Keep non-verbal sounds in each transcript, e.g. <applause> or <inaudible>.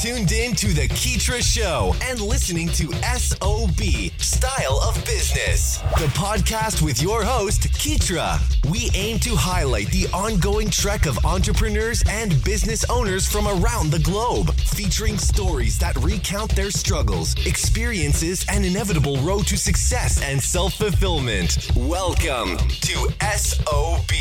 tuned in to The Keetra Show and listening to SOB Style of Business, the podcast with your host, Keetra. We aim to highlight the ongoing trek of entrepreneurs and business owners from around the globe, featuring stories that recount their struggles, experiences, and inevitable road to success and self fulfillment. Welcome to SOB.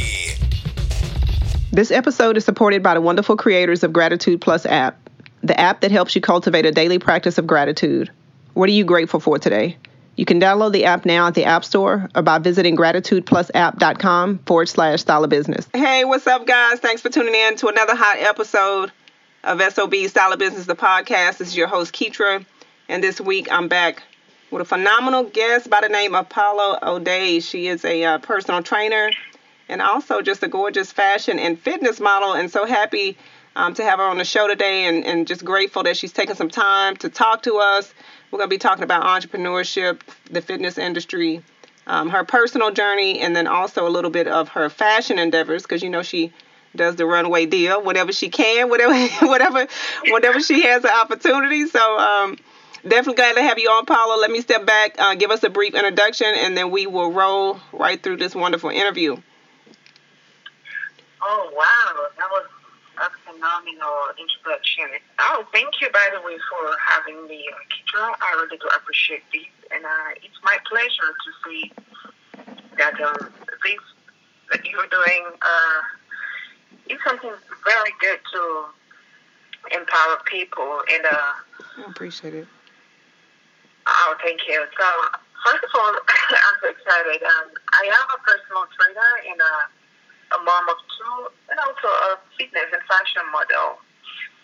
This episode is supported by the wonderful creators of Gratitude Plus app, the app that helps you cultivate a daily practice of gratitude. What are you grateful for today? You can download the app now at the App Store or by visiting gratitudeplusapp.com forward slash style of business. Hey, what's up, guys? Thanks for tuning in to another hot episode of SOB Style of Business, the podcast. This is your host, Keetra, and this week I'm back with a phenomenal guest by the name of Paula O'Day. She is a uh, personal trainer and also just a gorgeous fashion and fitness model. And so happy um, to have her on the show today and, and just grateful that she's taken some time to talk to us. We're going to be talking about entrepreneurship, the fitness industry, um, her personal journey, and then also a little bit of her fashion endeavors because you know she does the runway deal whatever she can, <laughs> whatever, whatever, whatever she has an opportunity. So um, definitely glad to have you on, Paula. Let me step back, uh, give us a brief introduction, and then we will roll right through this wonderful interview. Oh wow, that was phenomenal introduction. Oh, thank you by the way for having me, Keetra. I really do appreciate this, and uh, it's my pleasure to see that um, this that you're doing uh, is something very good to empower people. And uh, I appreciate it. Oh, thank you. So first of all, <laughs> I'm so excited. Um, I am a personal trainer and a a mom of two, and also a fitness and fashion model.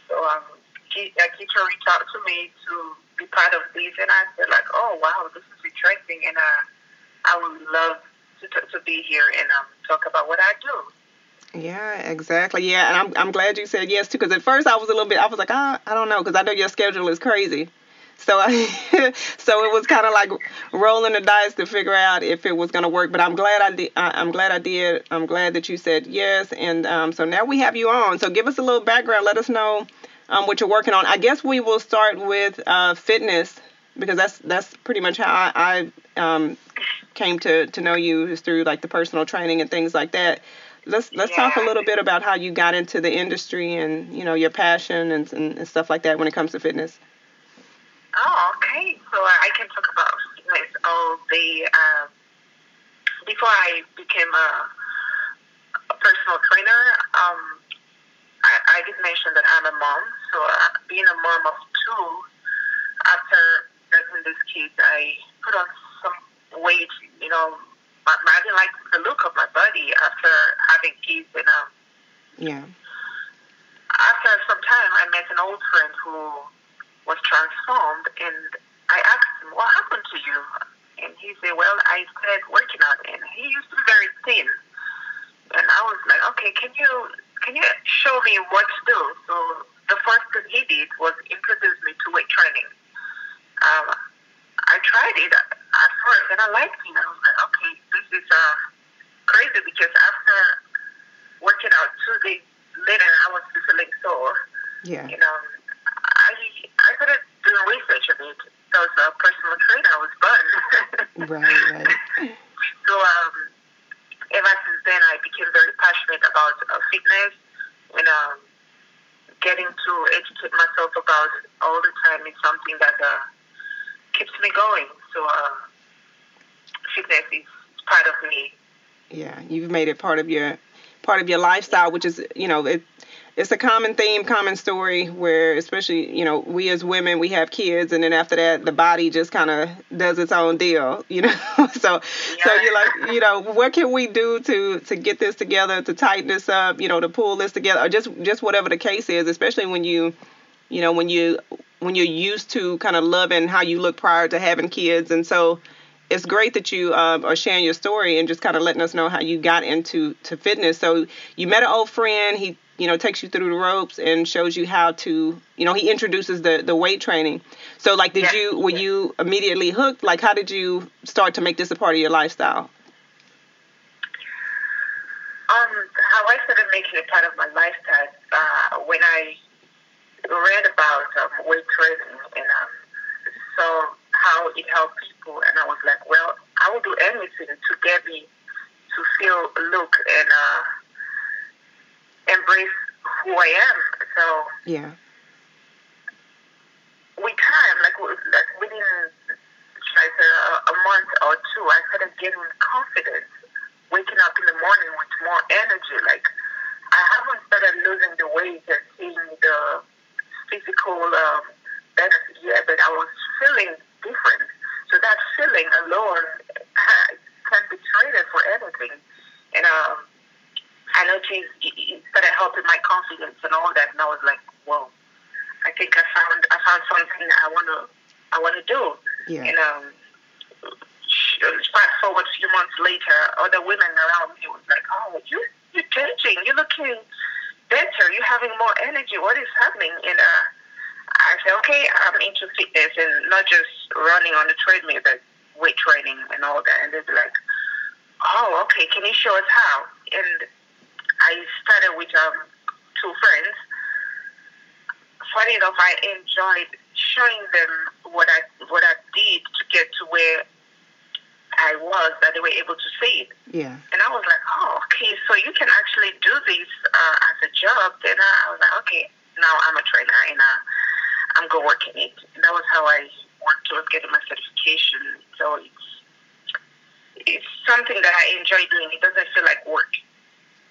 So um, Keetra reached out to me to be part of this, and I said like, oh wow, this is interesting, and uh, I would love to, to be here and um, talk about what I do. Yeah, exactly. Yeah, and I'm I'm glad you said yes too, because at first I was a little bit, I was like, ah, I don't know, because I know your schedule is crazy. So I, <laughs> so it was kind of like rolling the dice to figure out if it was going to work. But I'm glad I did. I'm glad I did. I'm glad that you said yes. And um, so now we have you on. So give us a little background. Let us know um, what you're working on. I guess we will start with uh, fitness because that's that's pretty much how I, I um, came to to know you is through like the personal training and things like that. Let's let's yeah. talk a little bit about how you got into the industry and you know your passion and, and, and stuff like that when it comes to fitness. Oh, okay. So I can talk about fitness all day. Um, before I became a, a personal trainer, um, I, I, did mention that I'm a mom. So uh, being a mom of two, after having this kid, I put on some weight. You know, I, I didn't like the look of my body after having kids, and um, yeah. After some time, I met an old friend who was transformed. And I asked him, What happened to you? And he said, Well, I started working out. And he used to be very thin. And I was like, Okay, can you can you show me what to do? So the first thing he did was introduce me to weight training. Um, I tried it at first and I liked it. I was like, okay, this is uh, crazy because after working out two days later, I was feeling sore. Yeah. You know, I I started doing research of it. So as a personal trainer, I was fun. <laughs> right, right. So um, ever since then, I became very passionate about uh, fitness and um, getting to educate myself about all the time is something that uh, keeps me going. So uh, fitness is part of me. Yeah, you've made it part of your part of your lifestyle, which is you know it it's a common theme, common story where, especially, you know, we as women, we have kids, and then after that, the body just kind of does its own deal, you know. <laughs> so, yeah. so you're like, you know, what can we do to to get this together, to tighten this up, you know, to pull this together, or just just whatever the case is, especially when you, you know, when you when you're used to kind of loving how you look prior to having kids, and so it's great that you uh, are sharing your story and just kind of letting us know how you got into to fitness. So you met an old friend. He you know takes you through the ropes and shows you how to you know he introduces the the weight training. So like did yeah. you were you immediately hooked? Like how did you start to make this a part of your lifestyle? Um how i started making it part of my lifestyle uh, when i read about um, weight training and um, saw how it helped people and i was like well i will do anything to get me to feel look and uh embrace who I am. So yeah, we time, like like within like a, a month or two, I started getting confidence, waking up in the morning with more energy. Like I haven't started losing the weight and seeing the physical um, benefit yet, but I was feeling different. So that feeling alone <laughs> can be traded for anything. And um, I noticed it started helping my confidence and all that, and I was like, whoa. I think I found I found something I wanna I wanna do. Yeah. And um, fast forward a few months later, other women around me was like, "Oh, you you're changing. You're looking better. You're having more energy. What is happening?" And uh, I said, "Okay, I'm into fitness and not just running on the treadmill, but weight training and all that." And they'd be like, "Oh, okay. Can you show us how?" And I started with um, two friends funny enough, I enjoyed showing them what I what I did to get to where I was, that they were able to see it. Yeah. And I was like, oh, okay, so you can actually do this uh, as a job. Then I was like, okay, now I'm a trainer and uh, I'm going to work in it. And that was how I worked towards getting my certification. So it's, it's something that I enjoy doing. It doesn't feel like work.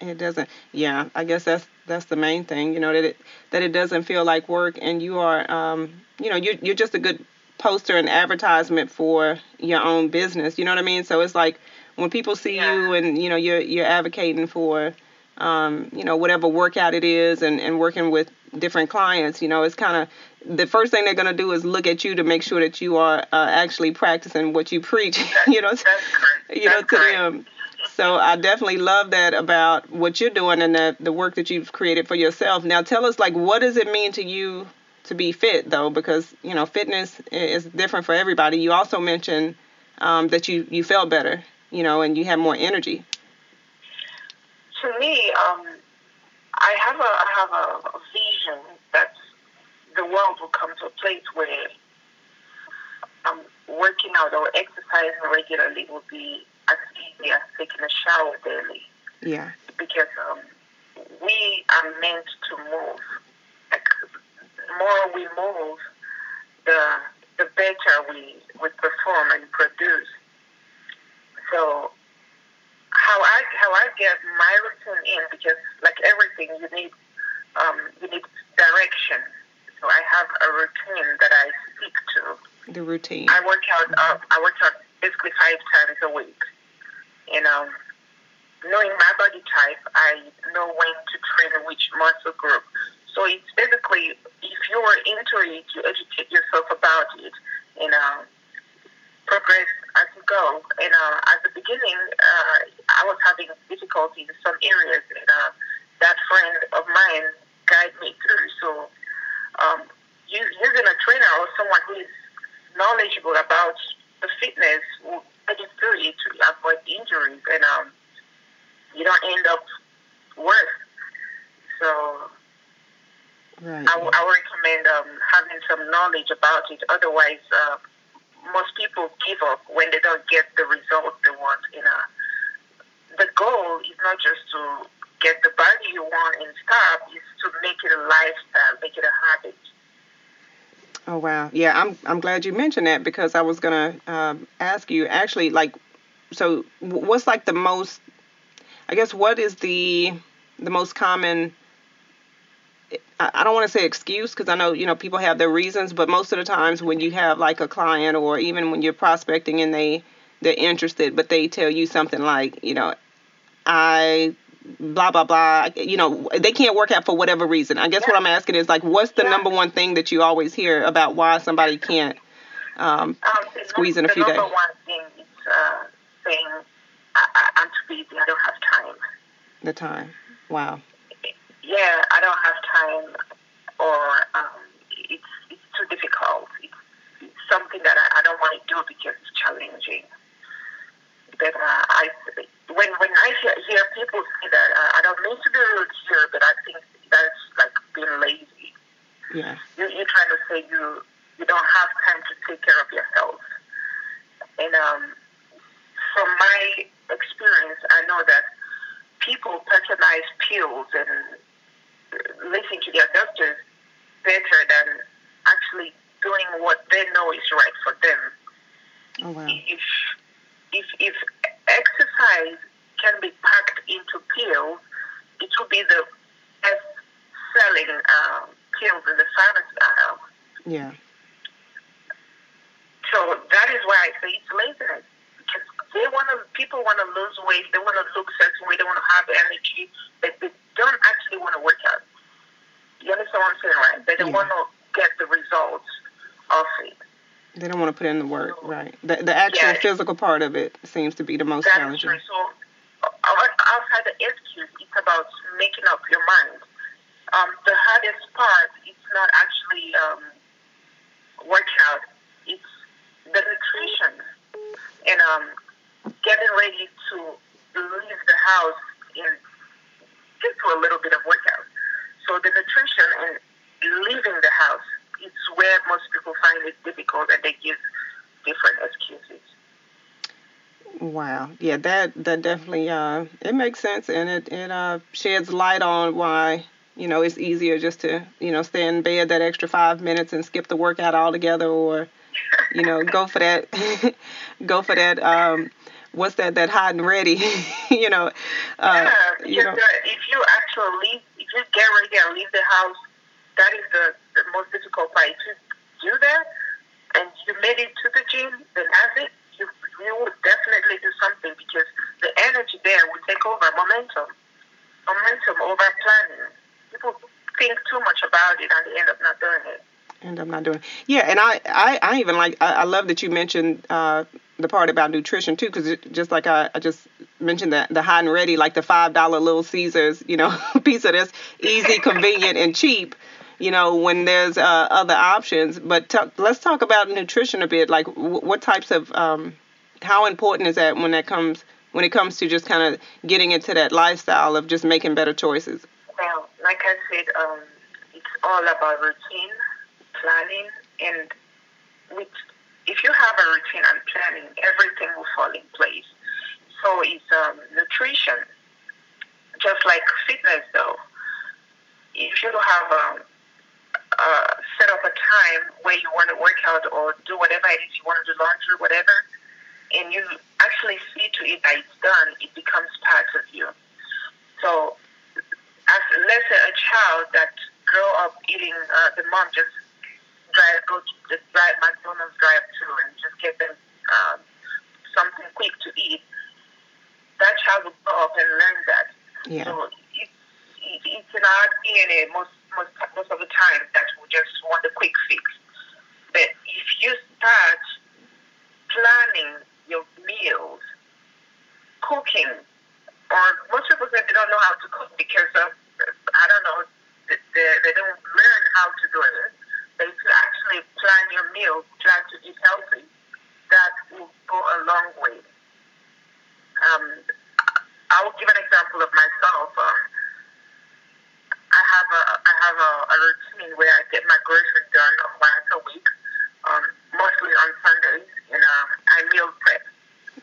It doesn't. Yeah, I guess that's that's the main thing. You know that it that it doesn't feel like work, and you are, um, you know, you're you're just a good poster and advertisement for your own business. You know what I mean? So it's like when people see Yeah. you and you know you're you're advocating for, um, you know, whatever workout it is, and and working with different clients. You know, it's kind of the first thing they're gonna do is look at you to make sure that you are uh, actually practicing what you preach. <laughs> you know, you know, to them. So I definitely love that about what you're doing and the the work that you've created for yourself. Now tell us like what does it mean to you to be fit though because you know fitness is different for everybody. You also mentioned um, that you you felt better, you know, and you had more energy. to me, um, I have a I have a, vision that the world will come to a place where um, working out or exercising regularly will be as easy as taking a shower daily Yeah. because um, we are meant to move. Like, the more we move, the the better we, we perform and produce. So how I how I get my routine in because like everything you need um, you need direction. So I have a routine that I stick to. The routine. I work out. Uh, I work out basically five times a week. And um, knowing my body type, I know when to train which muscle group. So it's basically if you are into it, you educate yourself about it, and uh, progress as you go. And uh, at the beginning, uh, I was having difficulty in some areas, and uh, that friend of mine guided me through. So um, using a trainer or someone who is knowledgeable about the fitness will guide you through it to avoid injuries, and um, you don't end up worse. So right. I, I would recommend um, having some knowledge about it. Otherwise, uh, most people give up when they don't get the results they want. You know, the goal is not just to get the body you want in stop; is to make it a lifestyle, make it a habit. Oh wow, yeah, I'm I'm glad you mentioned that because I was gonna um, ask you actually like, so what's like the most, I guess what is the the most common. I I don't want to say excuse because I know you know people have their reasons, but most of the times when you have like a client or even when you're prospecting and they they're interested, but they tell you something like you know, I blah blah blah you know they can't work out for whatever reason i guess what i'm asking is like what's the Yeah. number one thing that you always hear about why somebody can't um Um, the Squeeze in a the few number days. one thing is uh, saying, I, I, "I'm too busy. I don't have time." the time wow yeah, I don't have time, or um, it's it's too difficult. It's, it's something that I, I don't want to do because it's challenging. But uh, I, when when I hear, hear people say that, uh, I don't mean to be rude here, but I think that's like being lazy. yeah You, you're trying to say you you don't have time to take care of yourself. And um, from my experience, I know that people patronize pills and listen to their doctors better than actually doing what they know is right for them. Oh wow. If if if exercise can be packed into pills, it will be the best selling uh, pills in the pharmacy aisle. Yeah. So that is why I say it's laziness. Because they want to, people want to lose weight, they want to look certain way, they want to have energy, but they don't actually want to work out. You understand what I'm saying, right? They don't Yeah. want to get the results of it. They don't want to put in the work, right? The the actual Yeah. physical part of it seems to be the most That's challenging. true. So out- outside the excuse, it's about making up your mind. Um, the hardest part is not actually um, workout; it's the nutrition and um, getting ready to leave the house and get to a little bit of workout. So the nutrition and leaving the house, it's where most people find it difficult, and they give different excuses. Wow. Yeah, that that definitely uh it makes sense and it it uh sheds light on why, you know, it's easier just to, you know, stay in bed that extra 5 minutes and skip the workout altogether or you know, go for that <laughs> go for that um what's that that hot and ready, <laughs> you know. Uh yeah, you know, uh, if you actually leave, if you get ready and leave the house, that is the, the most difficult part. If you do that and you made it to the gym, then that's it. You, you would definitely do something because the energy there will take over momentum. Momentum over planning. People think too much about it and they end up not doing it. end up not doing. It. Yeah, and I, I, I even like. I, I love that you mentioned uh, the part about nutrition too, because just like I, I just mentioned that the hot and ready, like the five dollar Little Caesars, you know, <laughs> piece of this easy, convenient, and cheap. You know, when there's uh, other options. But t- let's talk about nutrition a bit. Like, w- what types of, um, how important is that when that comes when it comes to just kind of getting into that lifestyle of just making better choices? Well, like I said, um, it's all about routine, planning, and with if you have a routine and planning, everything will fall in place. So it's um, nutrition, just like fitness, though. If you have um, uh, set up a time where you want to work out or do whatever it is you want to do, laundry, whatever, and you actually see to it that it's done, it becomes part of you. So as let's say a child that grow up eating uh, the mom just drive go to the drive McDonald's drive through and just get them um, something quick to eat. That child will grow up and learn that. Yeah. So it, it, it's in our DNA most most most of the time just want the quick fix. But if you start planning your meals, cooking, or most people say they don't know how to cook because of I don't know they, they don't learn how to do it. But if you actually plan your meals, plan to eat healthy, that will go a long way. Um, I will give an example of myself. Um, I have a I have a, a routine where I get my groceries done once a week, um, mostly on Sundays, and um, I meal prep.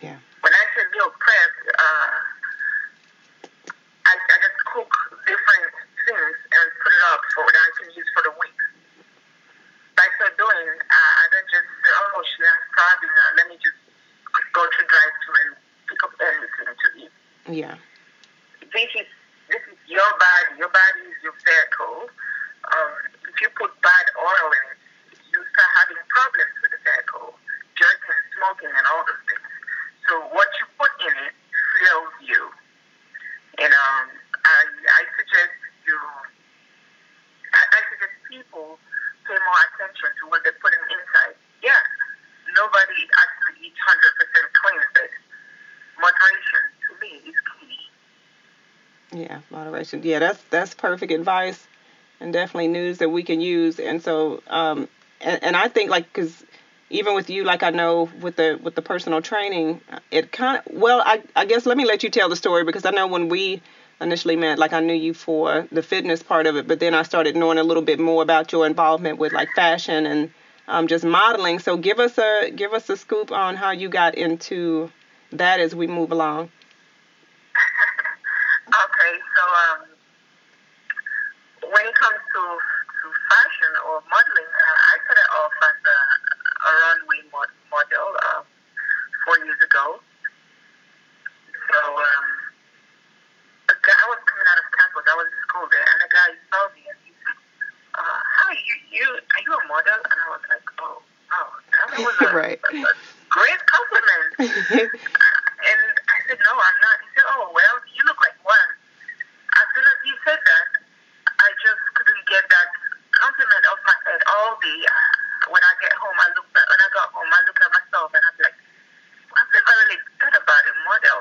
Yeah. When I say meal prep, uh, I, I just cook different things and put it up for that I can use for the week. By so doing, uh, I don't just say, oh, she has starving, uh, let me just go to drive through and pick up anything to eat. Yeah. This is this is your body. Your body is your vehicle. Um, if you put bad oil in it, you start having problems with the vehicle, jerking, smoking, and all those things. So what you put in it fuels you. And um, I, I suggest you, I, I suggest people pay more attention to what they're putting inside. Yeah, nobody actually eats 100% clean, but moderation to me is key. Yeah. That's that's perfect advice, and definitely news that we can use. And so, um, and, and I think like because even with you, like I know with the with the personal training, it kind of well, I I guess let me let you tell the story because I know when we initially met, like I knew you for the fitness part of it, but then I started knowing a little bit more about your involvement with like fashion and um, just modeling. So give us a give us a scoop on how you got into that as we move along. Um, when it comes to to fashion or modeling, uh, I started off as a, a runway mod- model uh, four years ago. So um, a guy, I was coming out of campus. I was in school there, and a guy saw me and he said, uh, "Hi, you you are you a model?" And I was like, "Oh, oh, that was <laughs> a, Right. a, a great compliment." <laughs> and I said, "No, I'm not." He said, "Oh, well, you look like one." As soon as he said that, I just couldn't get that compliment off my head all day. When I get home, I look back. When I got home, I look at myself and I'm like, I've never really thought about a model.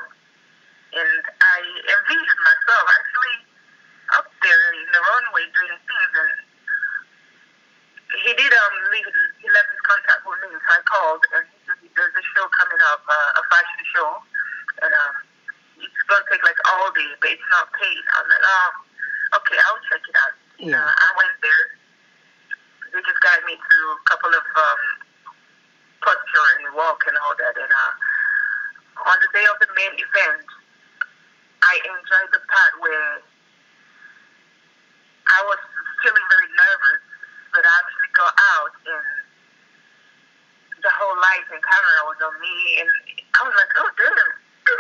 And I envisioned myself actually up there in the runway doing things. And he did um leave, he left his contact with me, so I called and he said there's a show coming up, uh, a fashion show, and um it's gonna take like all day, but it's not paid. I'm like, oh, okay, I'll check it out. Yeah. Uh, I went there. They just guided me through a couple of um, posture and walk and all that. And uh, on the day of the main event, I enjoyed the part where I was feeling very nervous, but I actually got out and the whole light and camera was on me, and I was like, oh, damn.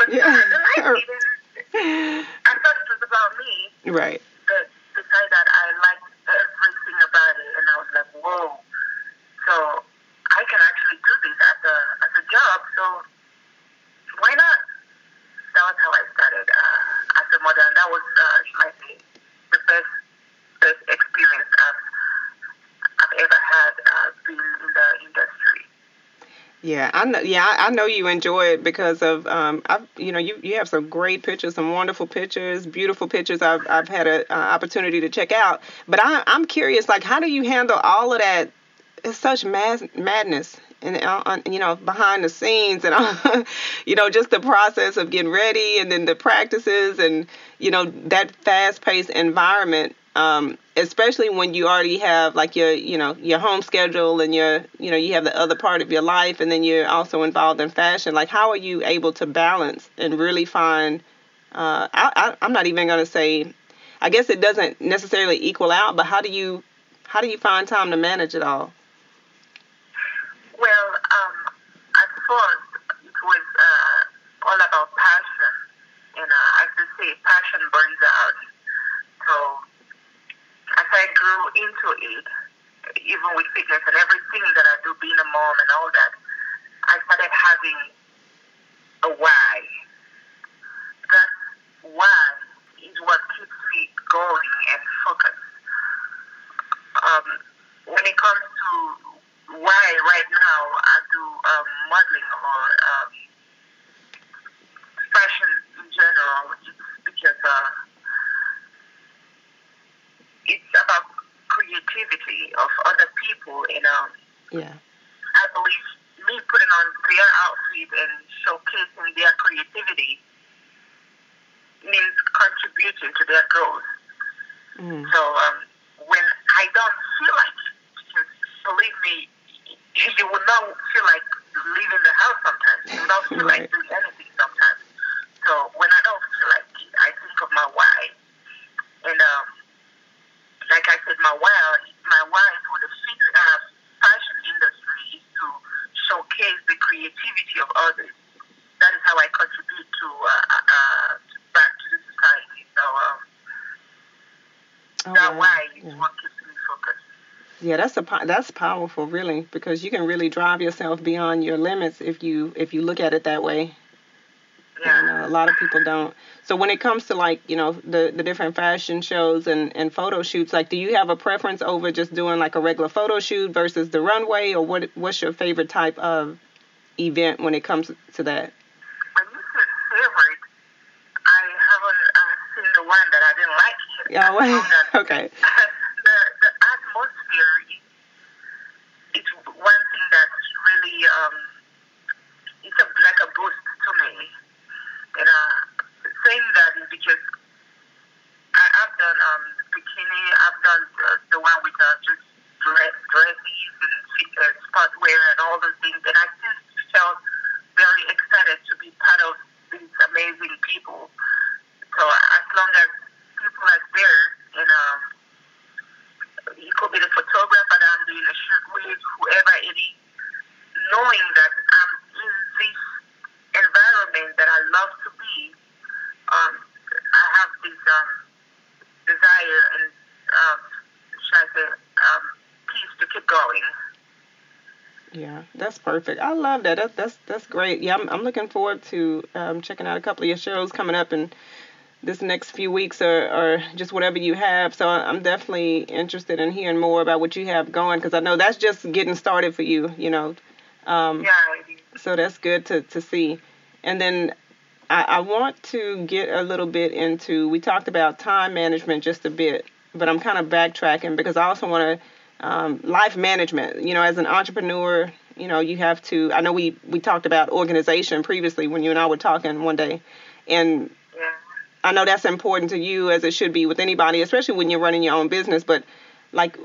Yeah. The light didn't. I thought it was about me, right. but decided that I liked everything about it, and I was like, whoa. So I can actually do this as a as a job. So why not? That was how I started uh, as a model, and that was, uh, should I say, the best best experience I've I've ever had uh, being in the industry. Yeah, I know. Yeah, I, I know you enjoy it because of um, I've you know you you have some great pictures, some wonderful pictures, beautiful pictures. I've I've had an uh, opportunity to check out, but I I'm curious, like how do you handle all of that? It's such mass madness, and uh, you know behind the scenes, and <laughs> you know just the process of getting ready, and then the practices, and you know that fast paced environment. Um, especially when you already have like your you know your home schedule and your you know you have the other part of your life and then you're also involved in fashion. Like how are you able to balance and really find uh, I, I, i'm not even going to say i guess it doesn't necessarily equal out but how do you how do you find time to manage it all Well, um, at first it was uh, all about passion, and uh, as they say, passion burns out. So as I grew into it, even with fitness and everything that I do, being a mom and all that, I started having a why. That why is what keeps me going and focused. Um, when it comes to why right now I do um, modeling or um, fashion in general, it's because uh, it's about creativity people and um, yeah I believe me putting on their outfit and showcasing their creativity means contributing to their growth. mm. So um, when I don't feel like believe me, you will not feel like leaving the house sometimes. You will not feel like doing anything sometimes. So when I don't feel like it, I think of my why. And um, like I said, my why, my why for the fit, uh, fashion industry is to showcase the creativity of others. That is how I contribute to uh, uh, back to the society. So um, Oh, that wow. why is Yeah. what keeps me focused. Yeah, that's a that's powerful, really, because you can really drive yourself beyond your limits if you if you look at it that way. Know Yeah. a lot of people don't. So when it comes to like you know the the different fashion shows and and photo shoots, like do you have a preference over just doing like a regular photo shoot versus the runway, or what what's your favorite type of event when it comes to that? When you said favorite, I haven't uh, seen the one that I didn't like. Yeah, <laughs> <laughs> I well, found that okay. the the atmosphere is it's one thing that's really um it's a like a boost to me. And uh saying that is because I, I've done um bikini, I've done the, the one with uh, just dress, dresses and fit, uh, could be the photographer that I'm doing a shoot with, whoever it is, knowing that I'm in this environment that I love to be, um, I have this um, desire and, uh, should I say, um, peace to keep going. Yeah, that's perfect. I love that. That's that's that's great. Yeah, I'm I'm looking forward to um, checking out a couple of your shows coming up in this next few weeks or, or just whatever you have. So I'm definitely interested in hearing more about what you have going because I know that's just getting started for you. You know. Um, Yeah, so that's good to, to see. And then I, I want to get a little bit into, we talked about time management just a bit, but I'm kind of backtracking because I also want to, um, life management, you know, as an entrepreneur, you know, you have to, I know we, we talked about organization previously when you and I were talking one day. And. I know that's important to you as it should be with anybody, especially when you're running your own business. But like,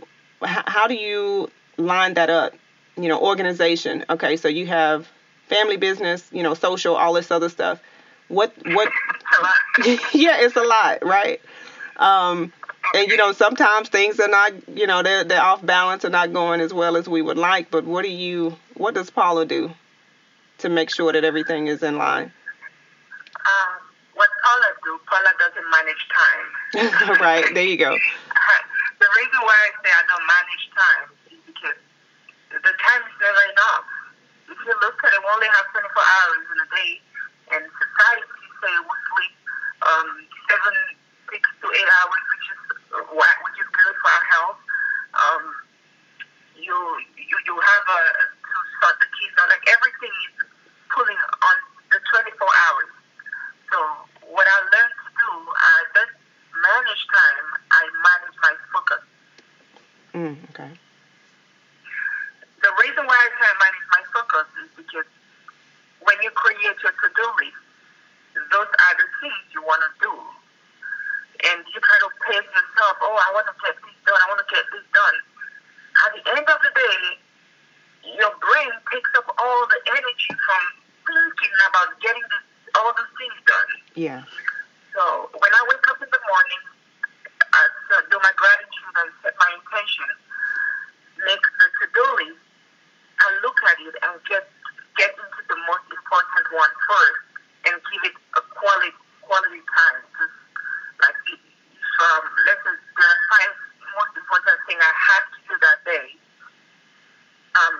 h- how do you line that up? You know, organization. Okay, so you have family business, you know, social, all this other stuff. What what? <laughs> Yeah, it's a lot, right? Um, and you know, sometimes things are not, you know, they're they're off balance and not going as well as we would like. But what do you? What does Paula do to make sure that everything is in line? Um, what Paula do, Paula doesn't manage time. <laughs> right there, you go. the reason why I say I don't manage time is because the time is never enough. If you look at it, we only have 24 hours in a day, and society say we sleep um, seven, six to eight hours, which is uh, wha- which is good for our health. Um, you you you have a to start the kids out like everything is pulling on the 24 hours. So what I learned to do, I don't manage time. I manage my focus. Mm, okay. The reason why I say I manage my focus is because when you create your to-do list, those are the things you want to do. And you try to pace yourself, oh, I want to get this done, I want to get this done. At the end of the day, your brain takes up all the energy from thinking about getting this, all the things done. Yeah. So when I wake up in the morning, I s- do my gratitude and set my intention, make the to-do list, I look at it and get get into the most important one first, and give it a quality quality time. Just like if um, let's say there are five most important things I have to do that day. Um,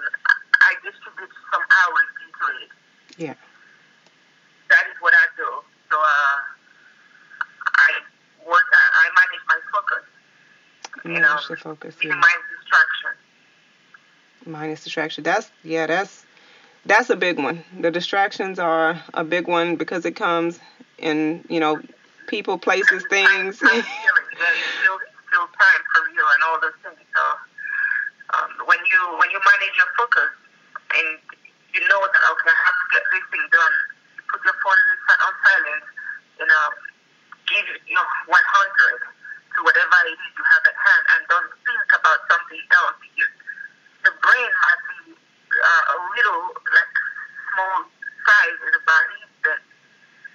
I distribute some hours into it Yeah. that is what I do. So uh, I work. I, I manage my focus. You know, Manage the focus. Yeah. minimize distraction. minus distraction. That's yeah, that's that's a big one. The distractions are a big one because it comes in, you know, people, places, things. <laughs> Time, time stealing. Yeah, you steal, steal time from you and all those things. So um, when you when you manage your focus and you know that okay, I have to get this thing done, you put your phone in si- on silent. You know, give your 100 to whatever it is you have at hand, and don't think about something else because the brain might be uh, a little like small size in the body that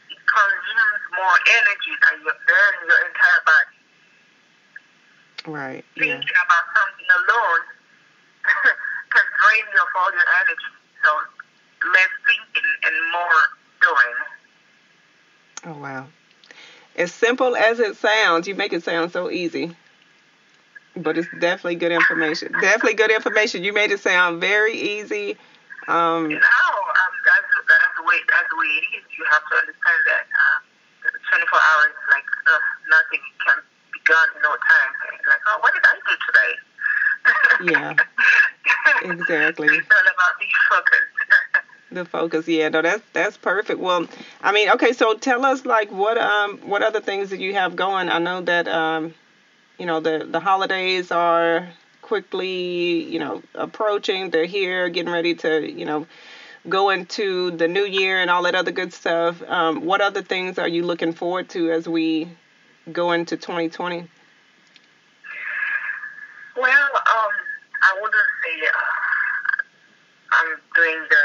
it consumes more energy than your, than your entire body. right. Yeah. Thinking about something alone can drain you of all your energy. So less thinking and more doing. Oh wow. As simple as it sounds, you make it sound so easy. But it's definitely good information. Definitely good information. You made it sound very easy. Um, that's, that's the way that's the way it is. You have to understand that uh, 24 hours, like uh, nothing can be done in no time. It's like, oh, what did I do today? Yeah, exactly. it's all about being focused. the focus, yeah, no, that's that's perfect. Well, I mean, okay, so tell us like what um what other things that you have going. I know that um you know the the holidays are quickly you know approaching. They're here, getting ready to you know go into the new year and all that other good stuff. Um, what other things are you looking forward to as we go into 2020? Well, um, I wouldn't say uh, I'm doing the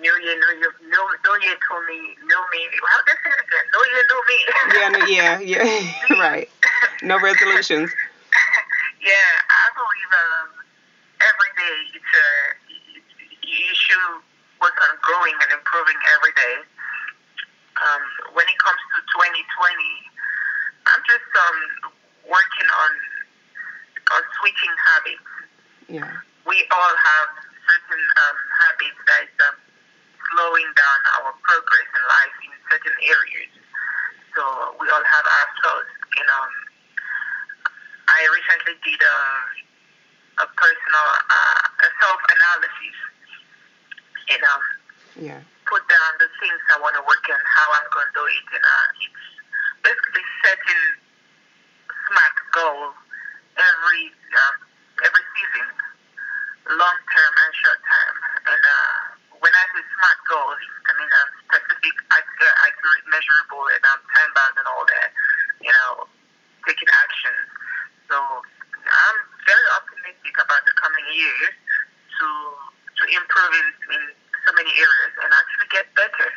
no, you know, you no, you told me, no me. Well, that's it again. No, you know me. yeah, no, yeah, yeah. <laughs> right. No <laughs> resolutions. yeah, I believe um, every day it's a issue. should work on growing and improving every day. Um, when it comes to 2020, I'm just um working on on switching habits. Yeah. We all have certain um, habits that um, slowing down our progress in life in certain areas. So we all have our flaws. You know, I recently did a a personal uh, self analysis and um, Yeah. put down the things I want to work on, how I'm going to do it, and uh, it's basically setting smart goals every um, every season, long term and short term. And uh, when I say smart goals, I mean um, specific, ac- uh, accurate, measurable, and um, time bound, and all that. You know, taking action. So I'm very optimistic about the coming years to to improve in, in so many areas and actually get better.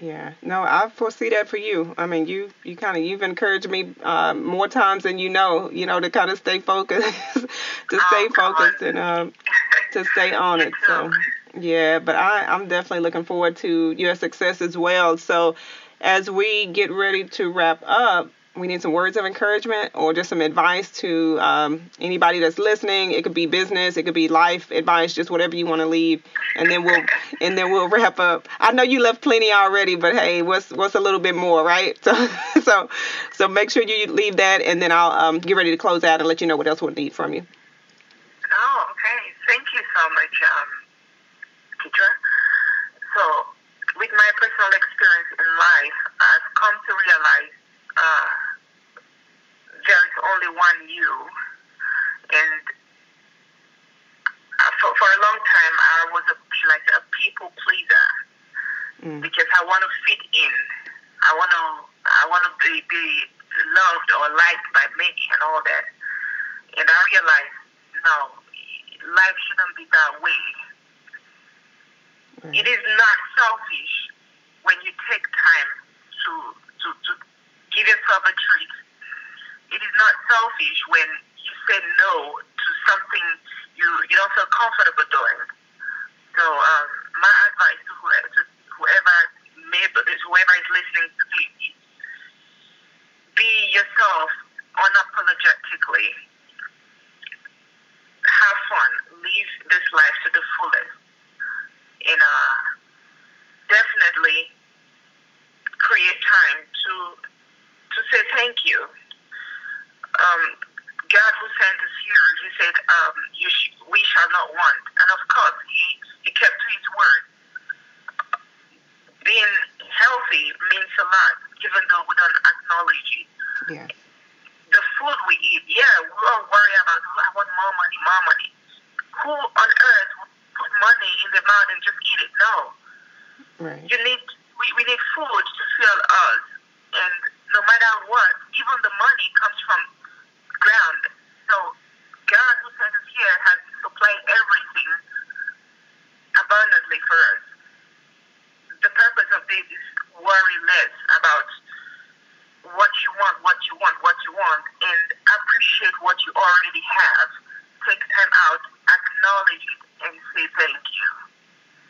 Yeah, no, I foresee that for you. I mean, you you kind of you've encouraged me uh, more times than you know, you know, to kind of stay focused, <laughs> to stay Oh, focused and um, to stay on it. So, yeah, but I I'm definitely looking forward to your success as well. So, as we get ready to wrap up, we need some words of encouragement or just some advice to um, anybody that's listening. It could be business, it could be life advice, just whatever you want to leave, and then we'll and then we'll wrap up. I know you left plenty already, but hey, what's what's a little bit more, right? <laughs> So so so make sure you leave that, and then I'll um, get ready to close out and let you know what else we'll need from you. Oh, okay. Thank you so much, um, Keetra. So, with my personal experience in life, I've come to realize uh, there is only one you. And uh, for, for a long time, I was a, like a people pleaser Mm. because I want to fit in. I want to I want to be, be loved or liked by many and all that. And I realized, no, life shouldn't be that way. Right. It is not selfish when you take time to, to, to give yourself a treat. It is not selfish when you say no to something you, you don't feel comfortable doing. So um, my advice to whoever, to whoever, may, whoever is listening to me be yourself unapologetically. Have fun. Live this life to the fullest. And uh, definitely create time to to say thank you. Um, God who sent us here, He said, um, you sh- "We shall not want," and of course, He He kept to His word. Being healthy means a lot, even though we don't acknowledge it. Yeah. The food we eat, yeah, we all worry about. "Oh, I want more money, more money. Who on earth would put money in their mouth and just eat it? No Right. you need we, we need fill us. And no matter what even the money comes from ground so god who sent us here has supplied everything abundantly for us the purpose of this is worry less about what you want what you want what you want and appreciate what you already have take time out acknowledge it and say thank you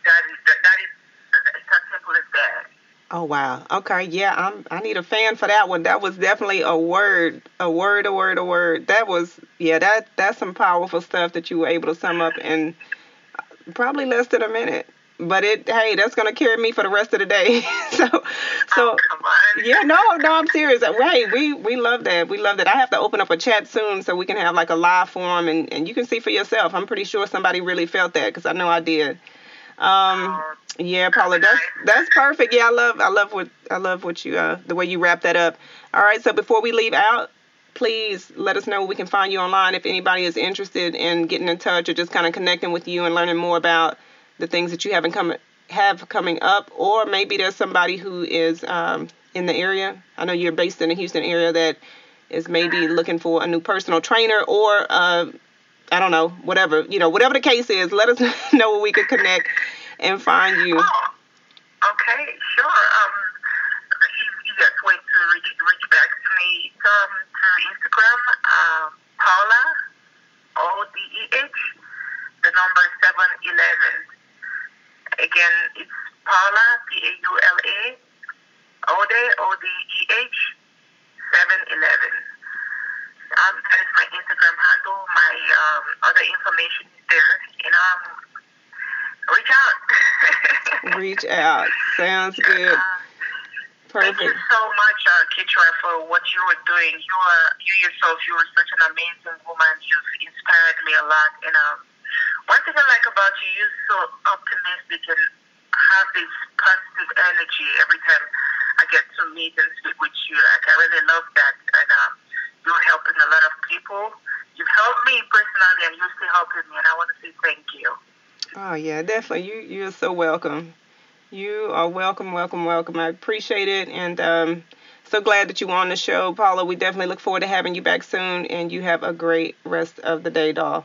that is that, that is it's as simple as that. Oh wow. Okay. Yeah, I'm. I need a fan for that one. That was definitely a word, a word, a word, a word. That was. Yeah. That that's some powerful stuff that you were able to sum up in probably less than a minute. But it. Hey, that's gonna carry me for the rest of the day. <laughs> so. So. oh, come on. Yeah, no, no, I'm serious. Hey, we we love that. We love that. I have to open up a chat soon so we can have like a live forum and, and you can see for yourself. I'm pretty sure somebody really felt that because I know I did. Um, Oh, yeah, Paula, that's that's perfect. Yeah, I love I love what I love what you uh the way you wrap that up. All right, so before we leave out, please let us know where we can find you online if anybody is interested in getting in touch or just kind of connecting with you and learning more about the things that you haven't come have coming up, or maybe there's somebody who is um, in the area. I know you're based in the Houston area that is maybe looking for a new personal trainer or uh, I don't know, whatever you know, whatever the case is. Let us <laughs> know where we could connect and find you? Oh, okay, sure. Um, you guys wait to reach, reach back to me um, to Instagram, uh, Paula, O D E H, the number 711. Again, it's Paula, P A U L A O D O D E H seven eleven. Um, that is my Instagram handle. My um, other information is there. And um, reach out. <laughs> reach out. Sounds good. Uh, Perfect. Thank you so much, uh, Keetra, for what you are doing. You are you yourself. You are such an amazing woman. You've inspired me a lot. And um, one thing I like about you, you're so optimistic and have this positive energy every time I get to meet and speak with you. Like I really love that. And um, you're helping a lot of people. You've helped me personally, and you're still helping me. And I want to say thank you. Oh yeah, definitely. You you're so welcome. You are welcome, welcome, welcome. I appreciate it, and um, so glad that you were on the show, Paula. We definitely look forward to having you back soon, and you have a great rest of the day, doll.